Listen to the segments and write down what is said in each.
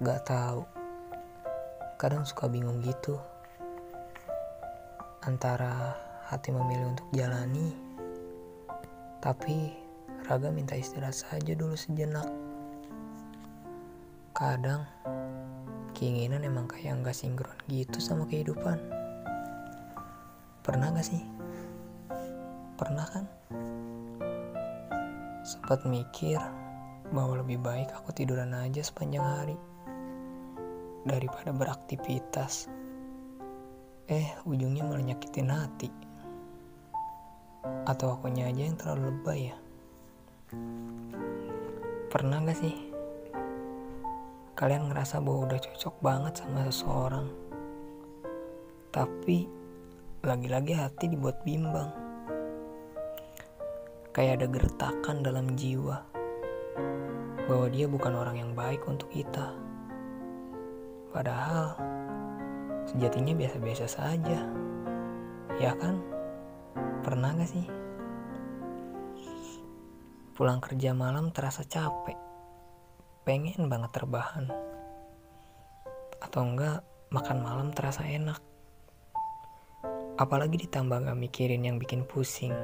Gak tahu. Kadang suka bingung gitu. Antara hati memilih untuk jalani, tapi raga minta istirahat saja dulu sejenak. Kadang keinginan emang kayak nggak sinkron gitu sama kehidupan. Pernah gak sih? Pernah kan? Sempat mikir bahwa lebih baik aku tiduran aja sepanjang hari daripada beraktivitas. Eh, ujungnya malah nyakitin hati. Atau akunya aja yang terlalu lebay ya? Pernah gak sih? Kalian ngerasa bahwa udah cocok banget sama seseorang. Tapi, lagi-lagi hati dibuat bimbang. Kayak ada gertakan dalam jiwa. Bahwa dia bukan orang yang baik untuk kita. Padahal sejatinya biasa-biasa saja. Ya kan? Pernah gak sih? Pulang kerja malam terasa capek. Pengen banget terbahan. Atau enggak, makan malam terasa enak. Apalagi ditambah gak mikirin yang bikin pusing.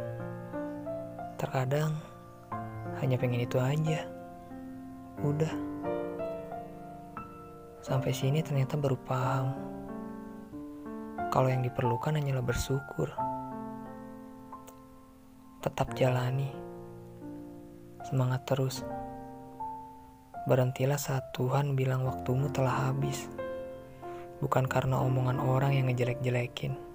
Terkadang hanya pengen itu aja. Udah. Sampai sini ternyata baru paham. Kalau yang diperlukan hanyalah bersyukur. Tetap jalani. Semangat terus. Berhentilah saat Tuhan bilang waktumu telah habis. Bukan karena omongan orang yang ngejelek-jelekin.